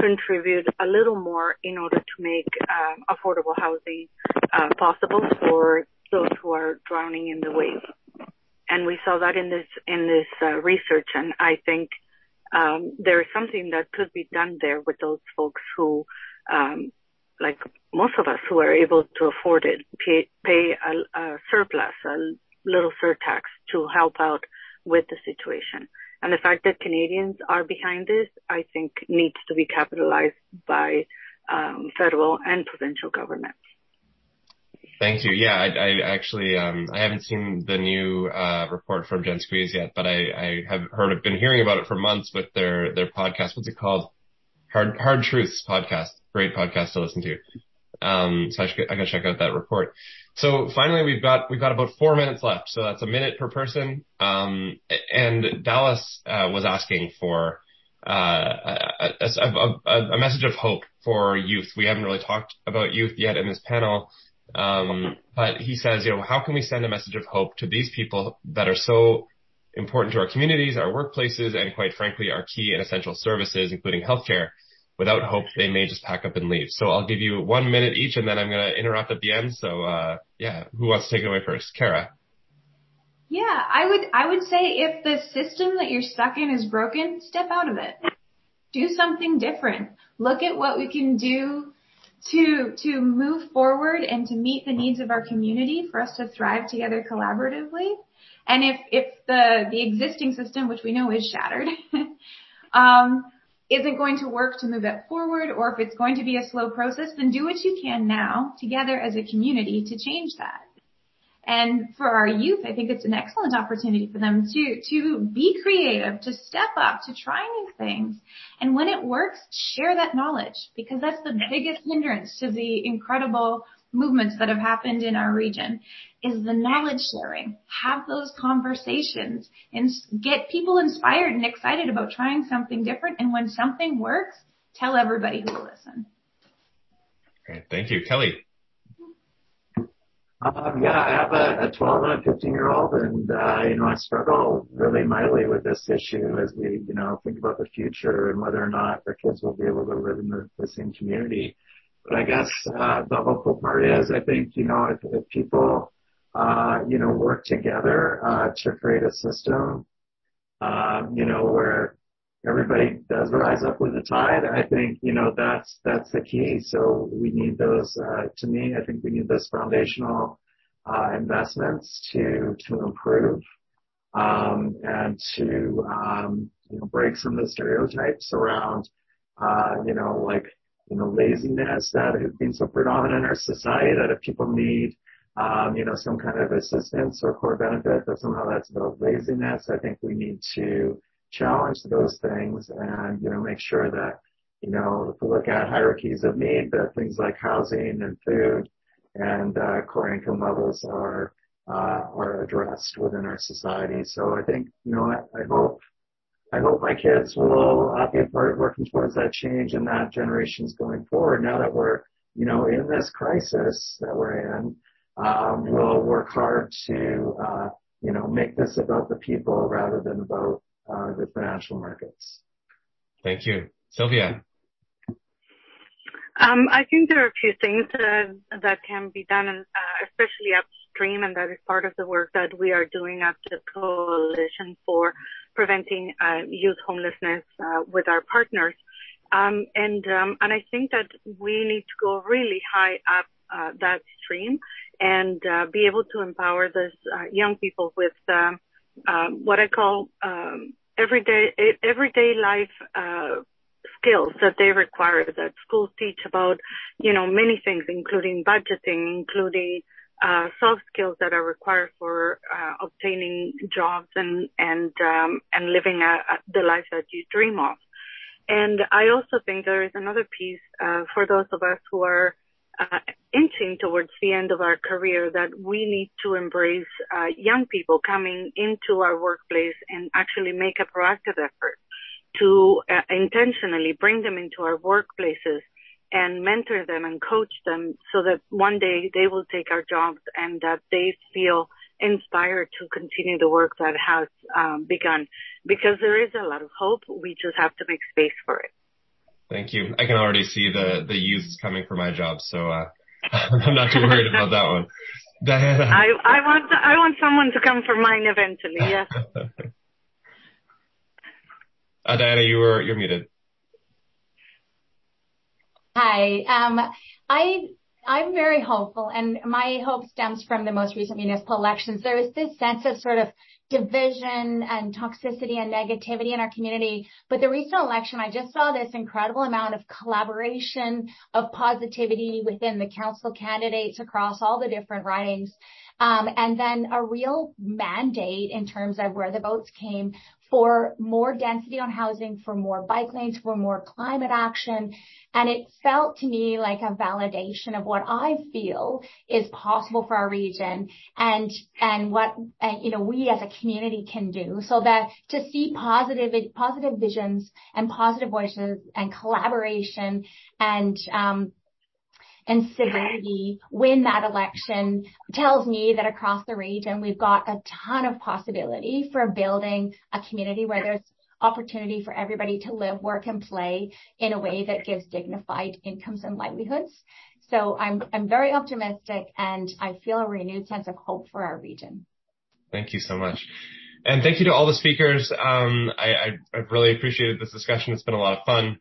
contribute a little more in order to make um, affordable housing uh, possible for those who are drowning in the wave. And we saw that in this in this uh, research, and I think um, there is something that could be done there with those folks who, um, like most of us who are able to afford it, pay, pay a, a surplus, a little surtax to help out with the situation. And the fact that Canadians are behind this, I think needs to be capitalized by um, federal and provincial governments. Thank you. Yeah, I, I actually um, I haven't seen the new uh, report from Gen Squeeze yet, but I, I have heard been hearing about it for months with their their podcast. What's it called? Hard Hard Truths podcast. Great podcast to listen to. Um, so I, should, I gotta check out that report. So finally, we've got we've got about four minutes left. So that's a minute per person. Um, and Dallas uh, was asking for uh, a, a, a, a, message of hope for youth. We haven't really talked about youth yet in this panel, um, but he says, you know, how can we send a message of hope to these people that are so important to our communities, our workplaces, and quite frankly, our key and essential services, including healthcare? Without hope, they may just pack up and leave. So I'll give you one minute each, and then I'm going to interrupt at the end. So, uh, yeah, who wants to take it away first? Kara. Yeah, I would I would say if the system that you're stuck in is broken, step out of it. Do something different. Look at what we can do to to move forward and to meet the needs of our community for us to thrive together collaboratively. And if if the the existing system, which we know is shattered, um, isn't going to work to move it forward, or if it's going to be a slow process, then do what you can now together as a community to change that. And for our youth, I think it's an excellent opportunity for them to, to be creative, to step up, to try new things. And when it works, share that knowledge because that's the biggest hindrance to the incredible movements that have happened in our region is the knowledge sharing. Have those conversations and get people inspired and excited about trying something different. And when something works, tell everybody who will listen. Great. Thank you. Kelly. Um, yeah, I have a, a 12 and a 15 year old and, uh, you know, I struggle really mightily with this issue as we, you know, think about the future and whether or not our kids will be able to live in the, the same community. But I guess, uh, the hopeful part is I think, you know, if, if people, uh, you know, work together, uh, to create a system, um, you know, where everybody does rise up with the tide. I think, you know, that's, that's the key. So we need those, uh, to me, I think we need those foundational, uh, investments to, to improve, um, and to, um, you know, break some of the stereotypes around, uh, you know, like, you know, laziness that has been so predominant in our society that if people need, um, you know, some kind of assistance or core benefit that somehow that's about laziness, I think we need to, challenge those things and, you know, make sure that, you know, if we look at hierarchies of need, that things like housing and food and uh, core income levels are uh, are addressed within our society. So I think, you know, I, I hope I hope my kids will uh, be a part of working towards that change and that generations going forward. Now that we're, you know, in this crisis that we're in, um, will work hard to, uh, you know, make this about the people rather than about uh, the financial markets. Thank you. Sylvia. Um, I think there are a few things uh, that can be done, uh, especially upstream, and that is part of the work that we are doing at the Coalition for Preventing uh, Youth Homelessness uh, with our partners. Um, and um, and I think that we need to go really high up uh, that stream and uh, be able to empower those young people with um, what I call um, everyday everyday life uh skills that they require that schools teach about, you know, many things, including budgeting, including uh, soft skills that are required for uh, obtaining jobs and and um, and living a, a, the life that you dream of. And I also think there is another piece uh, for those of us who are uh, inching towards the end of our career that we need to embrace uh, young people coming into our workplace and actually make a proactive effort to uh, intentionally bring them into our workplaces and mentor them and coach them so that one day they will take our jobs and that they feel inspired to continue the work that has um, begun because there is a lot of hope. We just have to make space for it. Thank you. I can already see the, the youth coming for my job. So, uh, I'm not too worried about that one. Diana. I, I want, I want someone to come for mine eventually. Yes. Uh, Diana, you were you're muted. Hi. Um, I I'm very hopeful, and my hope stems from the most recent municipal elections. There is this sense of sort of division and toxicity and negativity in our community. But the recent election, I just saw this incredible amount of collaboration, of positivity within the council candidates across all the different ridings. Um, and then a real mandate in terms of where the votes came for more density on housing, for more bike lanes, for more climate action. And it felt to me like a validation of what I feel is possible for our region and, and what, uh, you know, we as a community can do so that to see positive, positive visions and positive voices and collaboration and, um, and civility win that election tells me that across the region, we've got a ton of possibility for building a community where there's opportunity for everybody to live, work, and play in a way that gives dignified incomes and livelihoods. So I'm, I'm very optimistic and I feel a renewed sense of hope for our region. Thank you so much. And thank you to all the speakers. Um, I, I've really appreciated this discussion. It's been a lot of fun.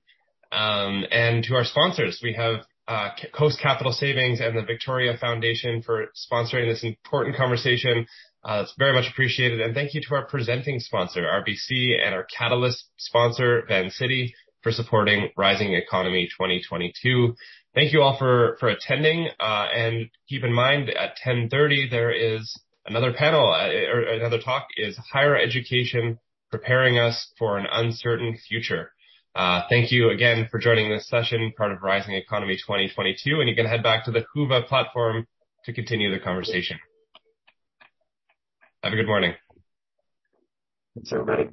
Um, and to our sponsors, we have uh, Coast Capital Savings and the Victoria Foundation for sponsoring this important conversation. Uh, it's very much appreciated. And thank you to our presenting sponsor, RBC, and our catalyst sponsor, Vancity, for supporting Rising Economy 2022. Thank you all for, for attending. Uh, and keep in mind at 1030, there is another panel uh, or another talk is higher education preparing us for an uncertain future. Uh, thank you again for joining this session, part of Rising Economy 2022, and you can head back to the Whova platform to continue the conversation. Have a good morning. Thanks, everybody.